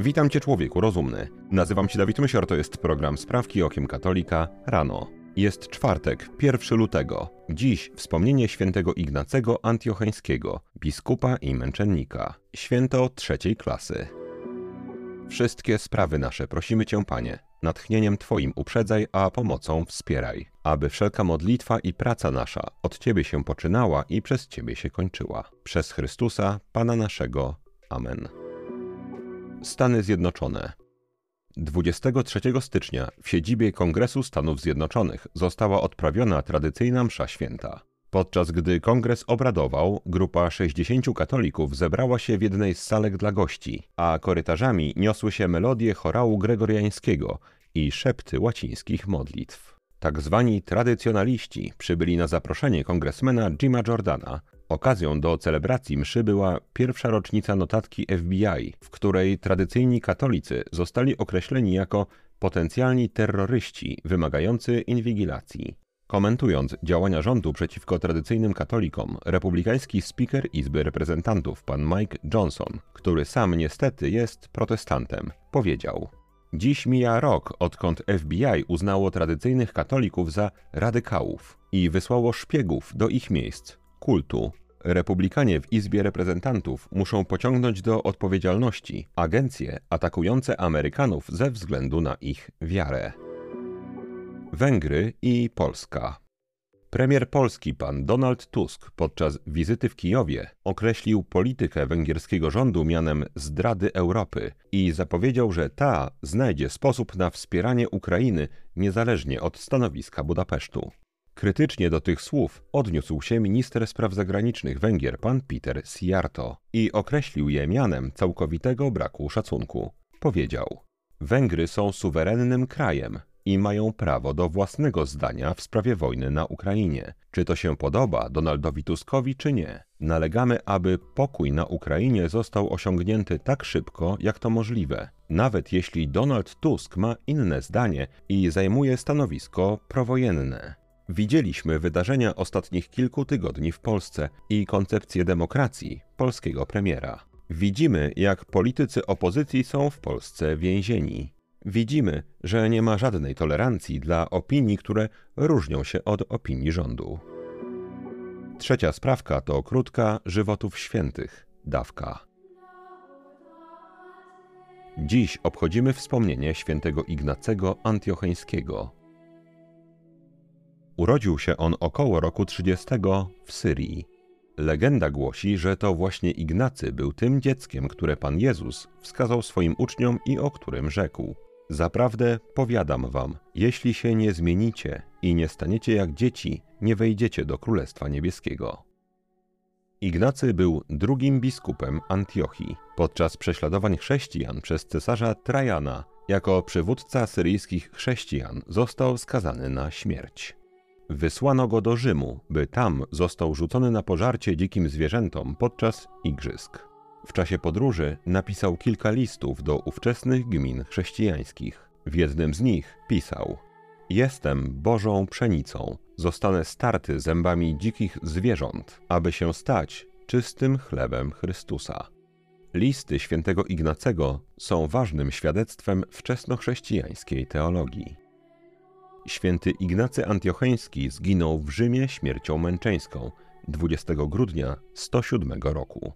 Witam Cię człowieku rozumny. Nazywam się Dawid Mysior, to jest program Sprawki Okiem Katolika rano. Jest czwartek, 1 lutego. Dziś wspomnienie świętego Ignacego Antiocheńskiego, biskupa i męczennika. Święto trzeciej klasy. Wszystkie sprawy nasze prosimy Cię, Panie, natchnieniem Twoim uprzedzaj, a pomocą wspieraj, aby wszelka modlitwa i praca nasza od Ciebie się poczynała i przez Ciebie się kończyła. Przez Chrystusa, Pana naszego. Amen. Stany Zjednoczone. 23 stycznia w siedzibie Kongresu Stanów Zjednoczonych została odprawiona tradycyjna msza święta. Podczas gdy kongres obradował, grupa 60 katolików zebrała się w jednej z salek dla gości, a korytarzami niosły się melodie chorału gregoriańskiego i szepty łacińskich modlitw. Tak zwani tradycjonaliści przybyli na zaproszenie kongresmena Jima Jordana, Okazją do celebracji mszy była pierwsza rocznica notatki FBI, w której tradycyjni katolicy zostali określeni jako potencjalni terroryści wymagający inwigilacji. Komentując działania rządu przeciwko tradycyjnym katolikom, republikański speaker Izby Reprezentantów pan Mike Johnson, który sam niestety jest protestantem, powiedział: Dziś mija rok, odkąd FBI uznało tradycyjnych katolików za radykałów i wysłało szpiegów do ich miejsc, kultu. Republikanie w Izbie Reprezentantów muszą pociągnąć do odpowiedzialności agencje atakujące Amerykanów ze względu na ich wiarę. Węgry i Polska. Premier Polski pan Donald Tusk podczas wizyty w Kijowie określił politykę węgierskiego rządu mianem zdrady Europy i zapowiedział, że ta znajdzie sposób na wspieranie Ukrainy niezależnie od stanowiska Budapesztu. Krytycznie do tych słów odniósł się minister spraw zagranicznych Węgier pan Peter Siarto i określił je mianem całkowitego braku szacunku. Powiedział: Węgry są suwerennym krajem i mają prawo do własnego zdania w sprawie wojny na Ukrainie. Czy to się podoba Donaldowi Tuskowi, czy nie? Nalegamy, aby pokój na Ukrainie został osiągnięty tak szybko, jak to możliwe, nawet jeśli Donald Tusk ma inne zdanie i zajmuje stanowisko prowojenne. Widzieliśmy wydarzenia ostatnich kilku tygodni w Polsce i koncepcję demokracji polskiego premiera. Widzimy, jak politycy opozycji są w Polsce więzieni. Widzimy, że nie ma żadnej tolerancji dla opinii, które różnią się od opinii rządu. Trzecia sprawka to krótka żywotów świętych, dawka. Dziś obchodzimy wspomnienie świętego Ignacego Antiocheńskiego, Urodził się on około roku 30 w Syrii. Legenda głosi, że to właśnie Ignacy był tym dzieckiem, które Pan Jezus wskazał swoim uczniom i o którym rzekł: Zaprawdę powiadam wam, jeśli się nie zmienicie i nie staniecie jak dzieci, nie wejdziecie do Królestwa Niebieskiego. Ignacy był drugim biskupem Antiochii. Podczas prześladowań chrześcijan przez cesarza Trajana, jako przywódca syryjskich chrześcijan, został skazany na śmierć. Wysłano go do Rzymu, by tam został rzucony na pożarcie dzikim zwierzętom podczas igrzysk. W czasie podróży napisał kilka listów do ówczesnych gmin chrześcijańskich. W jednym z nich pisał: Jestem Bożą pszenicą, zostanę starty zębami dzikich zwierząt, aby się stać czystym chlebem Chrystusa. Listy świętego Ignacego są ważnym świadectwem wczesnochrześcijańskiej teologii. Święty Ignacy Antiocheński zginął w Rzymie śmiercią męczeńską 20 grudnia 107 roku.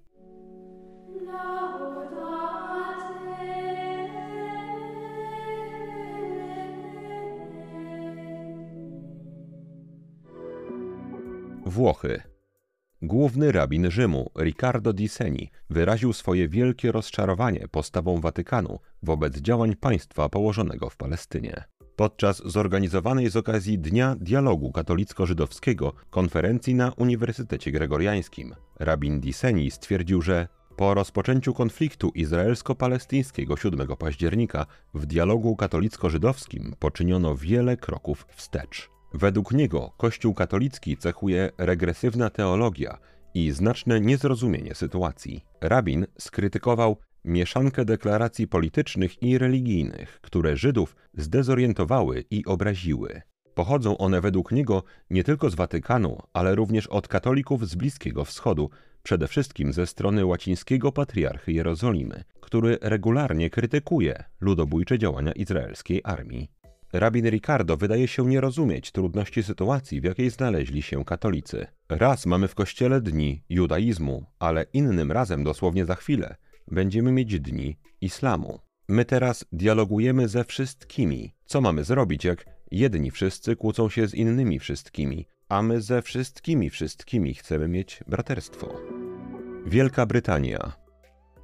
Włochy. Główny rabin Rzymu, Riccardo di Seni, wyraził swoje wielkie rozczarowanie postawą Watykanu wobec działań państwa położonego w Palestynie. Podczas zorganizowanej z okazji Dnia Dialogu Katolicko-Żydowskiego konferencji na Uniwersytecie Gregoriańskim, rabin Diseni stwierdził, że po rozpoczęciu konfliktu izraelsko-palestyńskiego 7 października w dialogu katolicko-żydowskim poczyniono wiele kroków wstecz. Według niego Kościół katolicki cechuje regresywna teologia i znaczne niezrozumienie sytuacji. Rabin skrytykował mieszankę deklaracji politycznych i religijnych, które Żydów zdezorientowały i obraziły. Pochodzą one według niego nie tylko z Watykanu, ale również od katolików z Bliskiego Wschodu, przede wszystkim ze strony łacińskiego patriarchy Jerozolimy, który regularnie krytykuje ludobójcze działania izraelskiej armii. Rabin Ricardo wydaje się nie rozumieć trudności sytuacji, w jakiej znaleźli się katolicy. Raz mamy w kościele dni judaizmu, ale innym razem, dosłownie za chwilę, będziemy mieć dni islamu. My teraz dialogujemy ze wszystkimi. Co mamy zrobić, jak jedni wszyscy kłócą się z innymi wszystkimi, a my ze wszystkimi wszystkimi chcemy mieć braterstwo? Wielka Brytania.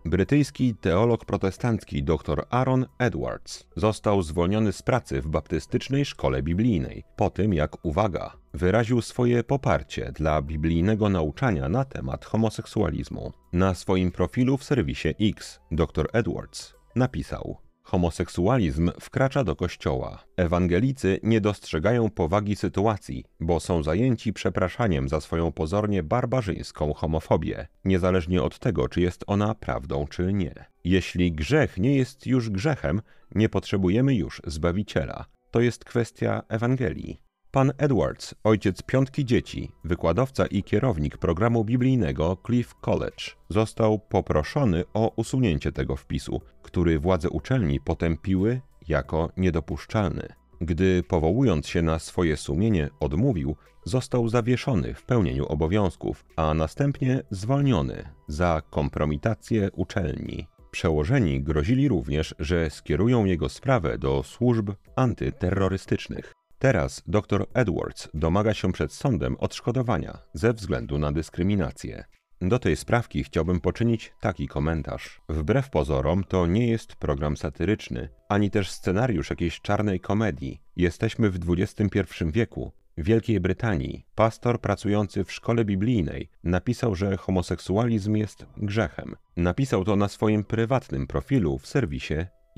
Brytyjski teolog protestancki dr Aaron Edwards został zwolniony z pracy w baptystycznej szkole biblijnej po tym, jak, uwaga, wyraził swoje poparcie dla biblijnego nauczania na temat homoseksualizmu. Na swoim profilu w serwisie X dr Edwards napisał: Homoseksualizm wkracza do kościoła. Ewangelicy nie dostrzegają powagi sytuacji, bo są zajęci przepraszaniem za swoją pozornie barbarzyńską homofobię, niezależnie od tego, czy jest ona prawdą, czy nie. Jeśli grzech nie jest już grzechem, nie potrzebujemy już zbawiciela. To jest kwestia Ewangelii. Pan Edwards, ojciec piątki dzieci, wykładowca i kierownik programu biblijnego Cliff College, został poproszony o usunięcie tego wpisu, który władze uczelni potępiły jako niedopuszczalny. Gdy powołując się na swoje sumienie odmówił, został zawieszony w pełnieniu obowiązków, a następnie zwolniony za kompromitację uczelni. Przełożeni grozili również, że skierują jego sprawę do służb antyterrorystycznych. Teraz dr Edwards domaga się przed sądem odszkodowania ze względu na dyskryminację. Do tej sprawki chciałbym poczynić taki komentarz. Wbrew pozorom, to nie jest program satyryczny, ani też scenariusz jakiejś czarnej komedii. Jesteśmy w XXI wieku. W Wielkiej Brytanii pastor pracujący w szkole biblijnej napisał, że homoseksualizm jest grzechem. Napisał to na swoim prywatnym profilu w serwisie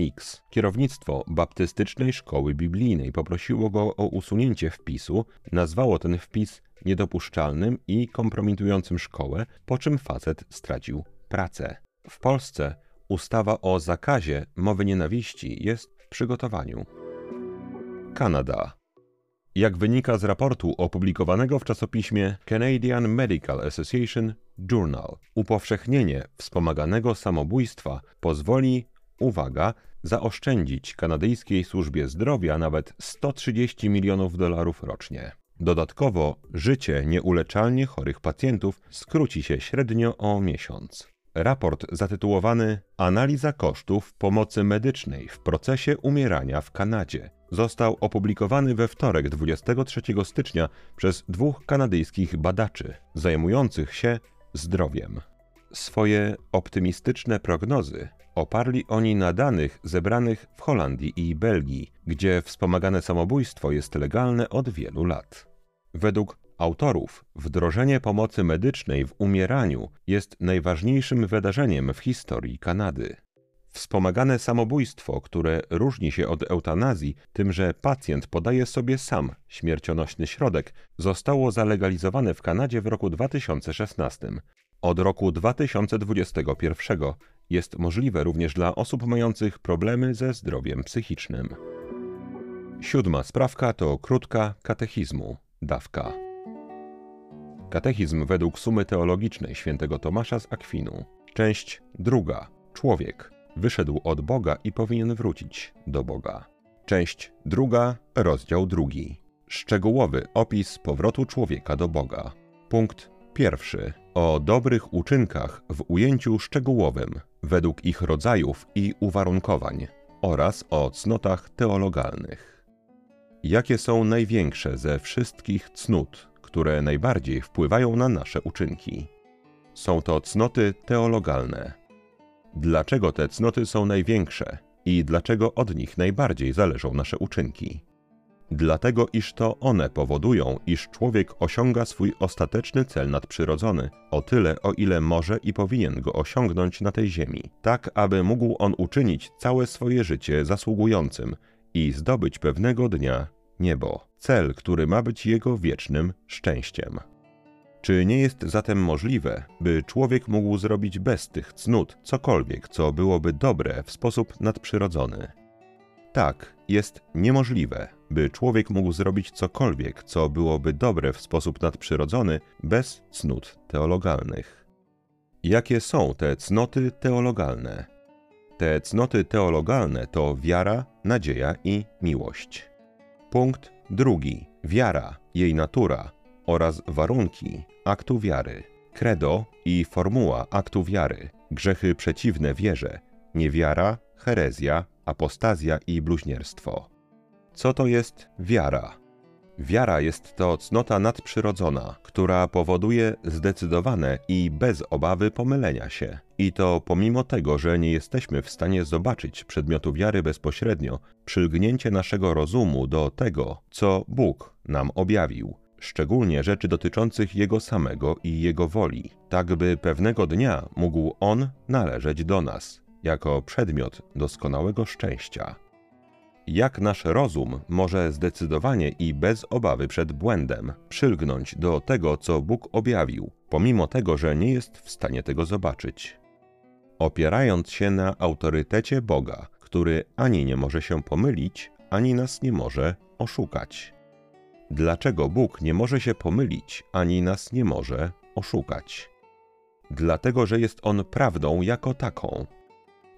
X. Kierownictwo baptystycznej szkoły biblijnej poprosiło go o usunięcie wpisu, nazwało ten wpis niedopuszczalnym i kompromitującym szkołę, po czym facet stracił pracę. W Polsce ustawa o zakazie mowy nienawiści jest w przygotowaniu. Kanada. Jak wynika z raportu opublikowanego w czasopiśmie Canadian Medical Association Journal, upowszechnienie wspomaganego samobójstwa pozwoli, uwaga, zaoszczędzić kanadyjskiej służbie zdrowia nawet 130 milionów dolarów rocznie. Dodatkowo życie nieuleczalnie chorych pacjentów skróci się średnio o miesiąc. Raport zatytułowany Analiza kosztów pomocy medycznej w procesie umierania w Kanadzie został opublikowany we wtorek 23 stycznia przez dwóch kanadyjskich badaczy zajmujących się zdrowiem. Swoje optymistyczne prognozy oparli oni na danych zebranych w Holandii i Belgii, gdzie wspomagane samobójstwo jest legalne od wielu lat. Według autorów wdrożenie pomocy medycznej w umieraniu jest najważniejszym wydarzeniem w historii Kanady. Wspomagane samobójstwo, które różni się od eutanazji tym, że pacjent podaje sobie sam śmiercionośny środek, zostało zalegalizowane w Kanadzie w roku 2016. Od roku 2021 jest możliwe również dla osób mających problemy ze zdrowiem psychicznym. Siódma sprawka to krótka katechizmu, dawka. Katechizm według sumy teologicznej świętego Tomasza z Akwinu. Część druga. Człowiek. Wyszedł od Boga i powinien wrócić do Boga. Część druga, rozdział drugi. Szczegółowy opis powrotu człowieka do Boga. Punkt pierwszy. O dobrych uczynkach w ujęciu szczegółowym, według ich rodzajów i uwarunkowań, oraz o cnotach teologalnych. Jakie są największe ze wszystkich cnót, które najbardziej wpływają na nasze uczynki? Są to cnoty teologalne. Dlaczego te cnoty są największe i dlaczego od nich najbardziej zależą nasze uczynki? Dlatego, iż to one powodują, iż człowiek osiąga swój ostateczny cel nadprzyrodzony, o tyle, o ile może i powinien go osiągnąć na tej ziemi, tak aby mógł on uczynić całe swoje życie zasługującym i zdobyć pewnego dnia niebo, cel, który ma być jego wiecznym szczęściem. Czy nie jest zatem możliwe, by człowiek mógł zrobić bez tych cnót cokolwiek, co byłoby dobre w sposób nadprzyrodzony? Tak, jest niemożliwe, by człowiek mógł zrobić cokolwiek, co byłoby dobre w sposób nadprzyrodzony, bez cnót teologalnych. Jakie są te cnoty teologalne? Te cnoty teologalne to wiara, nadzieja i miłość. Punkt drugi. Wiara, jej natura oraz warunki aktu wiary. Credo i formuła aktu wiary. Grzechy przeciwne wierze. Niewiara, herezja, apostazja i bluźnierstwo. Co to jest wiara? Wiara jest to cnota nadprzyrodzona, która powoduje zdecydowane i bez obawy pomylenia się. I to pomimo tego, że nie jesteśmy w stanie zobaczyć przedmiotu wiary bezpośrednio, przylgnięcie naszego rozumu do tego, co Bóg nam objawił, szczególnie rzeczy dotyczących Jego samego i Jego woli, tak by pewnego dnia mógł On należeć do nas, jako przedmiot doskonałego szczęścia jak nasz rozum może zdecydowanie i bez obawy przed błędem przylgnąć do tego, co Bóg objawił, pomimo tego, że nie jest w stanie tego zobaczyć. Opierając się na autorytecie Boga, który ani nie może się pomylić, ani nas nie może oszukać. Dlaczego Bóg nie może się pomylić, ani nas nie może oszukać? Dlatego, że jest On prawdą jako taką.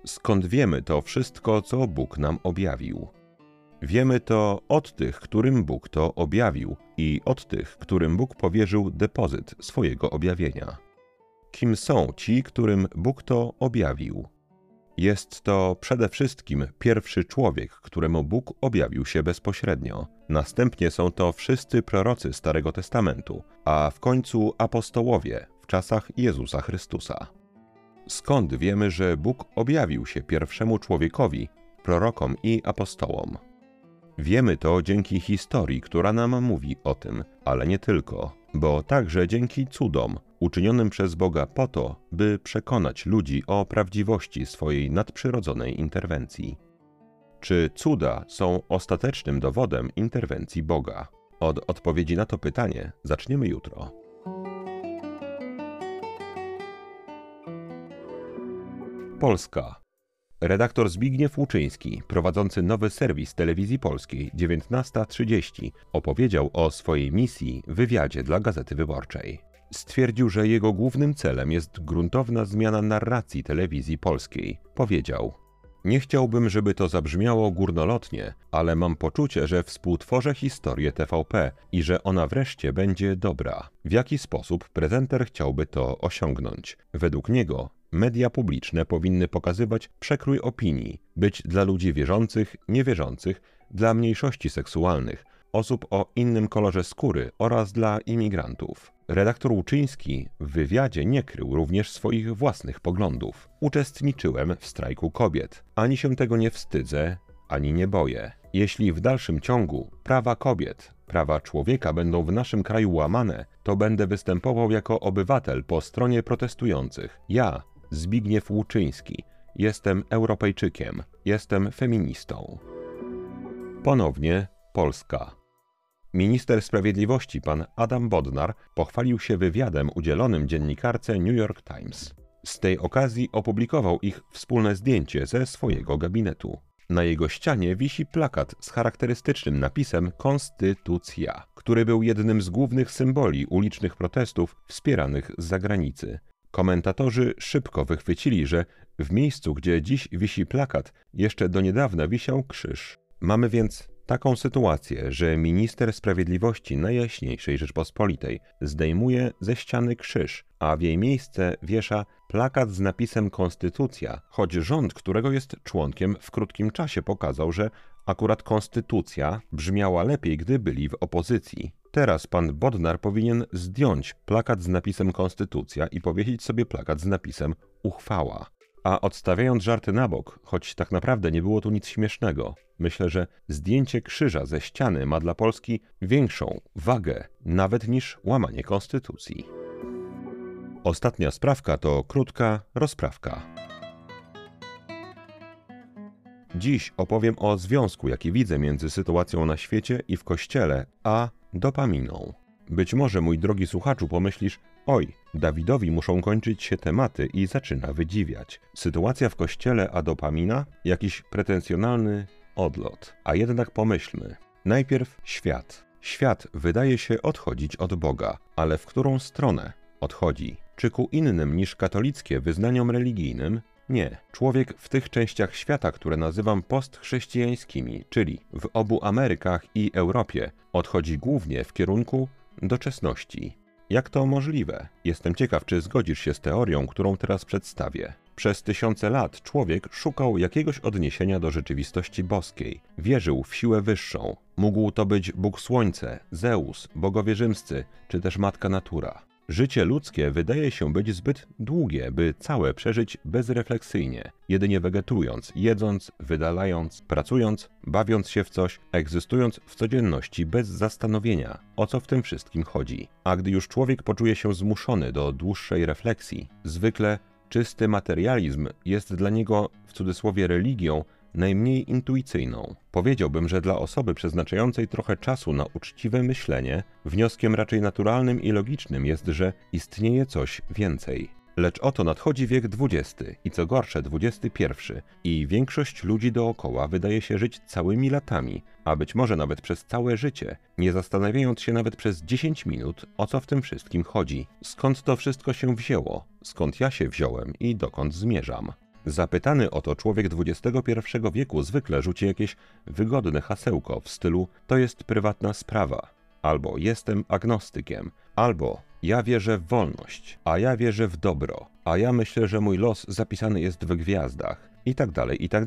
Skąd wiemy to wszystko, co Bóg nam objawił? Wiemy to od tych, którym Bóg to objawił i od tych, którym Bóg powierzył depozyt swojego objawienia. Kim są ci, którym Bóg to objawił? Jest to przede wszystkim pierwszy człowiek, któremu Bóg objawił się bezpośrednio. Następnie są to wszyscy prorocy Starego Testamentu, a w końcu apostołowie w czasach Jezusa Chrystusa. Skąd wiemy, że Bóg objawił się pierwszemu człowiekowi, prorokom i apostołom? Wiemy to dzięki historii, która nam mówi o tym, ale nie tylko, bo także dzięki cudom uczynionym przez Boga po to, by przekonać ludzi o prawdziwości swojej nadprzyrodzonej interwencji. Czy cuda są ostatecznym dowodem interwencji Boga? Od odpowiedzi na to pytanie zaczniemy jutro. Polska Redaktor Zbigniew Łuczyński, prowadzący nowy serwis telewizji polskiej 19.30, opowiedział o swojej misji w wywiadzie dla Gazety Wyborczej. Stwierdził, że jego głównym celem jest gruntowna zmiana narracji telewizji polskiej. Powiedział: Nie chciałbym, żeby to zabrzmiało górnolotnie, ale mam poczucie, że współtworzę historię TVP i że ona wreszcie będzie dobra. W jaki sposób prezenter chciałby to osiągnąć? Według niego media publiczne powinny pokazywać przekrój opinii, być dla ludzi wierzących, niewierzących, dla mniejszości seksualnych, osób o innym kolorze skóry oraz dla imigrantów. Redaktor Łuczyński w wywiadzie nie krył również swoich własnych poglądów. Uczestniczyłem w strajku kobiet. Ani się tego nie wstydzę, ani nie boję. Jeśli w dalszym ciągu prawa kobiet, prawa człowieka będą w naszym kraju łamane, to będę występował jako obywatel po stronie protestujących. Ja, Zbigniew Łuczyński. Jestem Europejczykiem. Jestem feministą. Ponownie Polska. Minister Sprawiedliwości pan Adam Bodnar pochwalił się wywiadem udzielonym dziennikarce New York Times. Z tej okazji opublikował ich wspólne zdjęcie ze swojego gabinetu. Na jego ścianie wisi plakat z charakterystycznym napisem Konstytucja, który był jednym z głównych symboli ulicznych protestów wspieranych z zagranicy. Komentatorzy szybko wychwycili, że w miejscu, gdzie dziś wisi plakat, jeszcze do niedawna wisiał krzyż. Mamy więc taką sytuację, że minister sprawiedliwości Najjaśniejszej Rzeczpospolitej zdejmuje ze ściany krzyż, a w jej miejsce wiesza plakat z napisem Konstytucja, choć rząd, którego jest członkiem, w krótkim czasie pokazał, że akurat Konstytucja brzmiała lepiej, gdy byli w opozycji. Teraz pan Bodnar powinien zdjąć plakat z napisem Konstytucja i powiesić sobie plakat z napisem Uchwała. A odstawiając żarty na bok, choć tak naprawdę nie było tu nic śmiesznego, myślę, że zdjęcie krzyża ze ściany ma dla Polski większą wagę nawet niż łamanie konstytucji. Ostatnia sprawka to krótka rozprawka. Dziś opowiem o związku, jaki widzę między sytuacją na świecie i w kościele, a dopaminą. Być może, mój drogi słuchaczu, pomyślisz, oj, Dawidowi muszą kończyć się tematy i zaczyna wydziwiać. Sytuacja w kościele a dopamina? Jakiś pretensjonalny odlot. A jednak pomyślmy. Najpierw świat. Świat wydaje się odchodzić od Boga, ale w którą stronę odchodzi? Czy ku innym niż katolickie wyznaniom religijnym? Nie. Człowiek w tych częściach świata, które nazywam postchrześcijańskimi, czyli w obu Amerykach i Europie, odchodzi głównie w kierunku doczesności. Jak to możliwe? Jestem ciekaw, czy zgodzisz się z teorią, którą teraz przedstawię. Przez tysiące lat człowiek szukał jakiegoś odniesienia do rzeczywistości boskiej. Wierzył w siłę wyższą. Mógł to być Bóg Słońce, Zeus, bogowie rzymscy, czy też Matka Natura. Życie ludzkie wydaje się być zbyt długie, by całe przeżyć bezrefleksyjnie, jedynie wegetując, jedząc, wydalając, pracując, bawiąc się w coś, egzystując w codzienności bez zastanowienia, o co w tym wszystkim chodzi. A gdy już człowiek poczuje się zmuszony do dłuższej refleksji, zwykle czysty materializm jest dla niego w cudzysłowie religią, najmniej intuicyjną. Powiedziałbym, że dla osoby przeznaczającej trochę czasu na uczciwe myślenie, wnioskiem raczej naturalnym i logicznym jest, że istnieje coś więcej. Lecz oto nadchodzi wiek XX i co gorsze XXI i większość ludzi dookoła wydaje się żyć całymi latami, a być może nawet przez całe życie, nie zastanawiając się nawet przez 10 minut, o co w tym wszystkim chodzi. Skąd to wszystko się wzięło? Skąd ja się wziąłem i dokąd zmierzam? Zapytany o to człowiek XXI wieku zwykle rzuci jakieś wygodne hasełko w stylu to jest prywatna sprawa, albo jestem agnostykiem, albo ja wierzę w wolność, a ja wierzę w dobro, a ja myślę, że mój los zapisany jest w gwiazdach, i tak dalej, i tak.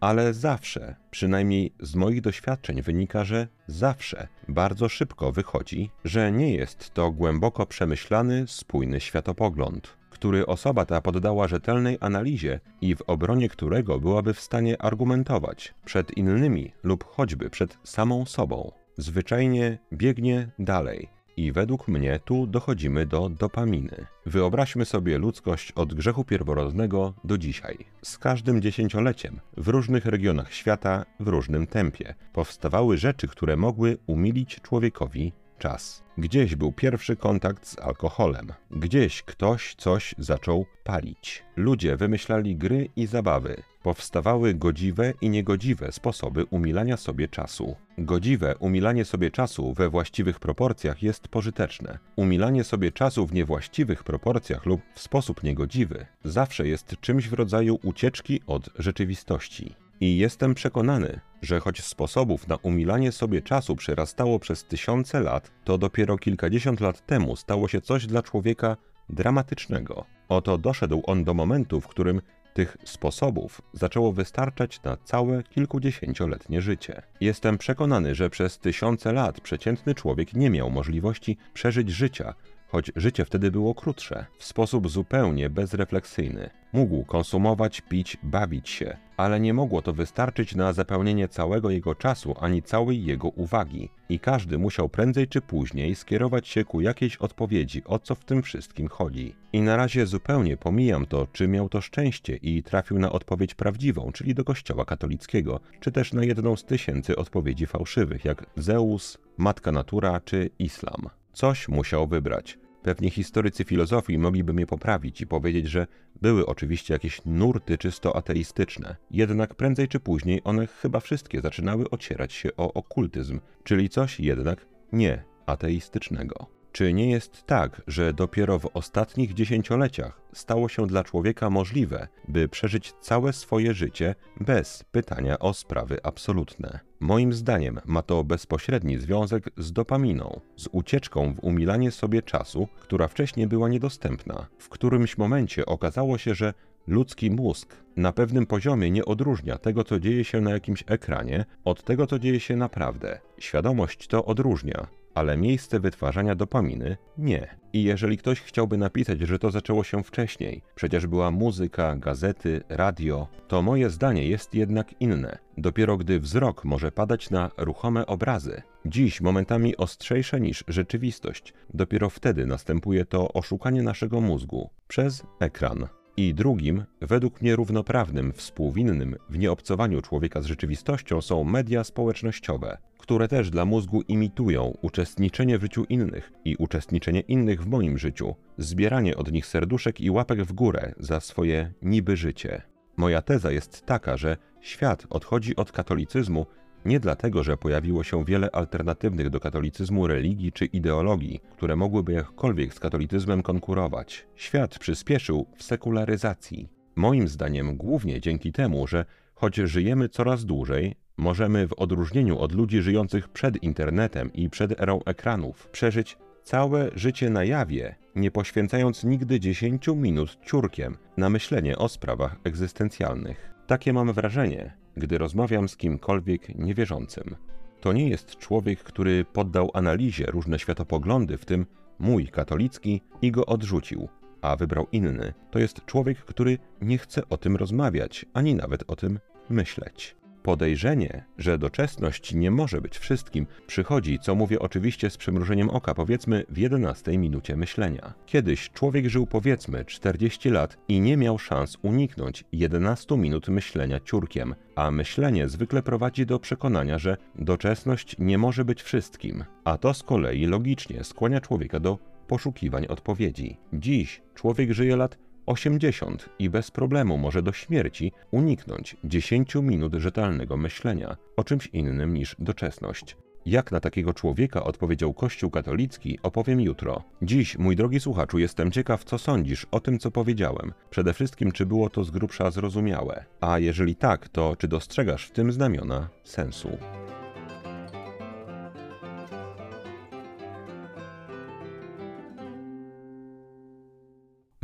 Ale zawsze, przynajmniej z moich doświadczeń wynika, że zawsze bardzo szybko wychodzi, że nie jest to głęboko przemyślany, spójny światopogląd który osoba ta poddała rzetelnej analizie i w obronie którego byłaby w stanie argumentować przed innymi lub choćby przed samą sobą. Zwyczajnie biegnie dalej. I według mnie tu dochodzimy do dopaminy. Wyobraźmy sobie ludzkość od grzechu pierworodnego do dzisiaj. Z każdym dziesięcioleciem, w różnych regionach świata, w różnym tempie, powstawały rzeczy, które mogły umilić człowiekowi czas. Gdzieś był pierwszy kontakt z alkoholem. Gdzieś ktoś coś zaczął palić. Ludzie wymyślali gry i zabawy. Powstawały godziwe i niegodziwe sposoby umilania sobie czasu. Godziwe umilanie sobie czasu we właściwych proporcjach jest pożyteczne. Umilanie sobie czasu w niewłaściwych proporcjach lub w sposób niegodziwy zawsze jest czymś w rodzaju ucieczki od rzeczywistości. I jestem przekonany, że choć sposobów na umilanie sobie czasu przerastało przez tysiące lat, to dopiero kilkadziesiąt lat temu stało się coś dla człowieka dramatycznego. Oto doszedł on do momentu, w którym tych sposobów zaczęło wystarczać na całe kilkudziesięcioletnie życie. Jestem przekonany, że przez tysiące lat przeciętny człowiek nie miał możliwości przeżyć życia, choć życie wtedy było krótsze, w sposób zupełnie bezrefleksyjny. Mógł konsumować, pić, bawić się, ale nie mogło to wystarczyć na zapełnienie całego jego czasu ani całej jego uwagi. I każdy musiał prędzej czy później skierować się ku jakiejś odpowiedzi, o co w tym wszystkim chodzi. I na razie zupełnie pomijam to, czy miał to szczęście i trafił na odpowiedź prawdziwą, czyli do kościoła katolickiego, czy też na jedną z tysięcy odpowiedzi fałszywych, jak Zeus, Matka Natura czy Islam. Coś musiał wybrać. Pewnie historycy filozofii mogliby mnie poprawić i powiedzieć, że były oczywiście jakieś nurty czysto ateistyczne, jednak prędzej czy później one chyba wszystkie zaczynały ocierać się o okultyzm, czyli coś jednak nie ateistycznego. Czy nie jest tak, że dopiero w ostatnich dziesięcioleciach stało się dla człowieka możliwe, by przeżyć całe swoje życie bez pytania o sprawy absolutne? Moim zdaniem ma to bezpośredni związek z dopaminą, z ucieczką w umilanie sobie czasu, która wcześniej była niedostępna. W którymś momencie okazało się, że ludzki mózg na pewnym poziomie nie odróżnia tego, co dzieje się na jakimś ekranie, od tego, co dzieje się naprawdę. Świadomość to odróżnia, ale miejsce wytwarzania dopaminy nie. I jeżeli ktoś chciałby napisać, że to zaczęło się wcześniej, przecież była muzyka, gazety, radio, to moje zdanie jest jednak inne. Dopiero gdy wzrok może padać na ruchome obrazy, dziś momentami ostrzejsze niż rzeczywistość, dopiero wtedy następuje to oszukanie naszego mózgu przez ekran i drugim, według mnie równoprawnym, współwinnym w nieobcowaniu człowieka z rzeczywistością są media społecznościowe, które też dla mózgu imitują uczestniczenie w życiu innych i uczestniczenie innych w moim życiu, zbieranie od nich serduszek i łapek w górę za swoje niby życie. Moja teza jest taka, że świat odchodzi od katolicyzmu Nie dlatego, że pojawiło się wiele alternatywnych do katolicyzmu religii czy ideologii, które mogłyby jakkolwiek z katolicyzmem konkurować. Świat przyspieszył w sekularyzacji. Moim zdaniem głównie dzięki temu, że choć żyjemy coraz dłużej, możemy w odróżnieniu od ludzi żyjących przed internetem i przed erą ekranów przeżyć całe życie na jawie, nie poświęcając nigdy 10 minut ciurkiem na myślenie o sprawach egzystencjalnych. Takie mam wrażenie, gdy rozmawiam z kimkolwiek niewierzącym. To nie jest człowiek, który poddał analizie różne światopoglądy, w tym mój katolicki, i go odrzucił, a wybrał inny. To jest człowiek, który nie chce o tym rozmawiać, ani nawet o tym myśleć. Podejrzenie, że doczesność nie może być wszystkim, przychodzi, co mówię oczywiście z przymrużeniem oka, powiedzmy w 11 minucie myślenia. Kiedyś człowiek żył powiedzmy 40 lat i nie miał szans uniknąć 11 minut myślenia ciurkiem, a myślenie zwykle prowadzi do przekonania, że doczesność nie może być wszystkim, a to z kolei logicznie skłania człowieka do poszukiwań odpowiedzi. Dziś człowiek żyje lat 80 i bez problemu może do śmierci uniknąć 10 minut rzetelnego myślenia o czymś innym niż doczesność. Jak na takiego człowieka odpowiedział Kościół katolicki, opowiem jutro. Dziś, mój drogi słuchaczu, jestem ciekaw, co sądzisz o tym, co powiedziałem. Przede wszystkim, czy było to z grubsza zrozumiałe. A jeżeli tak, to czy dostrzegasz w tym znamiona sensu?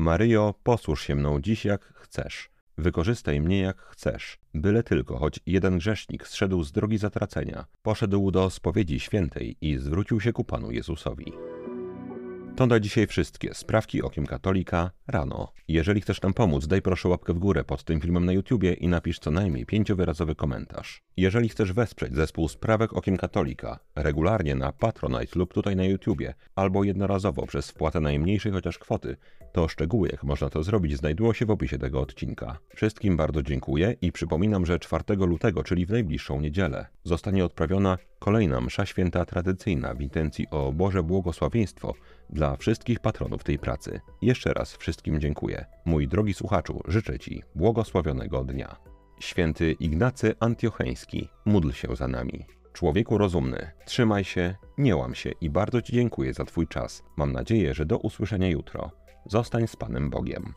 Maryjo, posłuż się mną dziś jak chcesz. Wykorzystaj mnie jak chcesz. Byle tylko, choć jeden grzesznik zszedł z drogi zatracenia, poszedł do spowiedzi świętej i zwrócił się ku Panu Jezusowi. To na dzisiaj wszystkie sprawki okiem katolika rano. Jeżeli chcesz nam pomóc, daj proszę łapkę w górę pod tym filmem na YouTubie i napisz co najmniej pięciowyrazowy komentarz. Jeżeli chcesz wesprzeć zespół Sprawek Okiem Katolika regularnie na Patronite lub tutaj na YouTubie, albo jednorazowo przez wpłatę najmniejszej chociaż kwoty, to szczegóły jak można to zrobić znajdują się w opisie tego odcinka. Wszystkim bardzo dziękuję i przypominam, że 4 lutego, czyli w najbliższą niedzielę, zostanie odprawiona kolejna msza święta tradycyjna w intencji o Boże błogosławieństwo dla wszystkich patronów tej pracy. Jeszcze raz wszystkim dziękuję. Mój drogi słuchaczu, życzę Ci błogosławionego dnia. Święty Ignacy Antiocheński, módl się za nami. Człowieku rozumny, trzymaj się, nie łam się i bardzo Ci dziękuję za Twój czas. Mam nadzieję, że do usłyszenia jutro. Zostań z Panem Bogiem.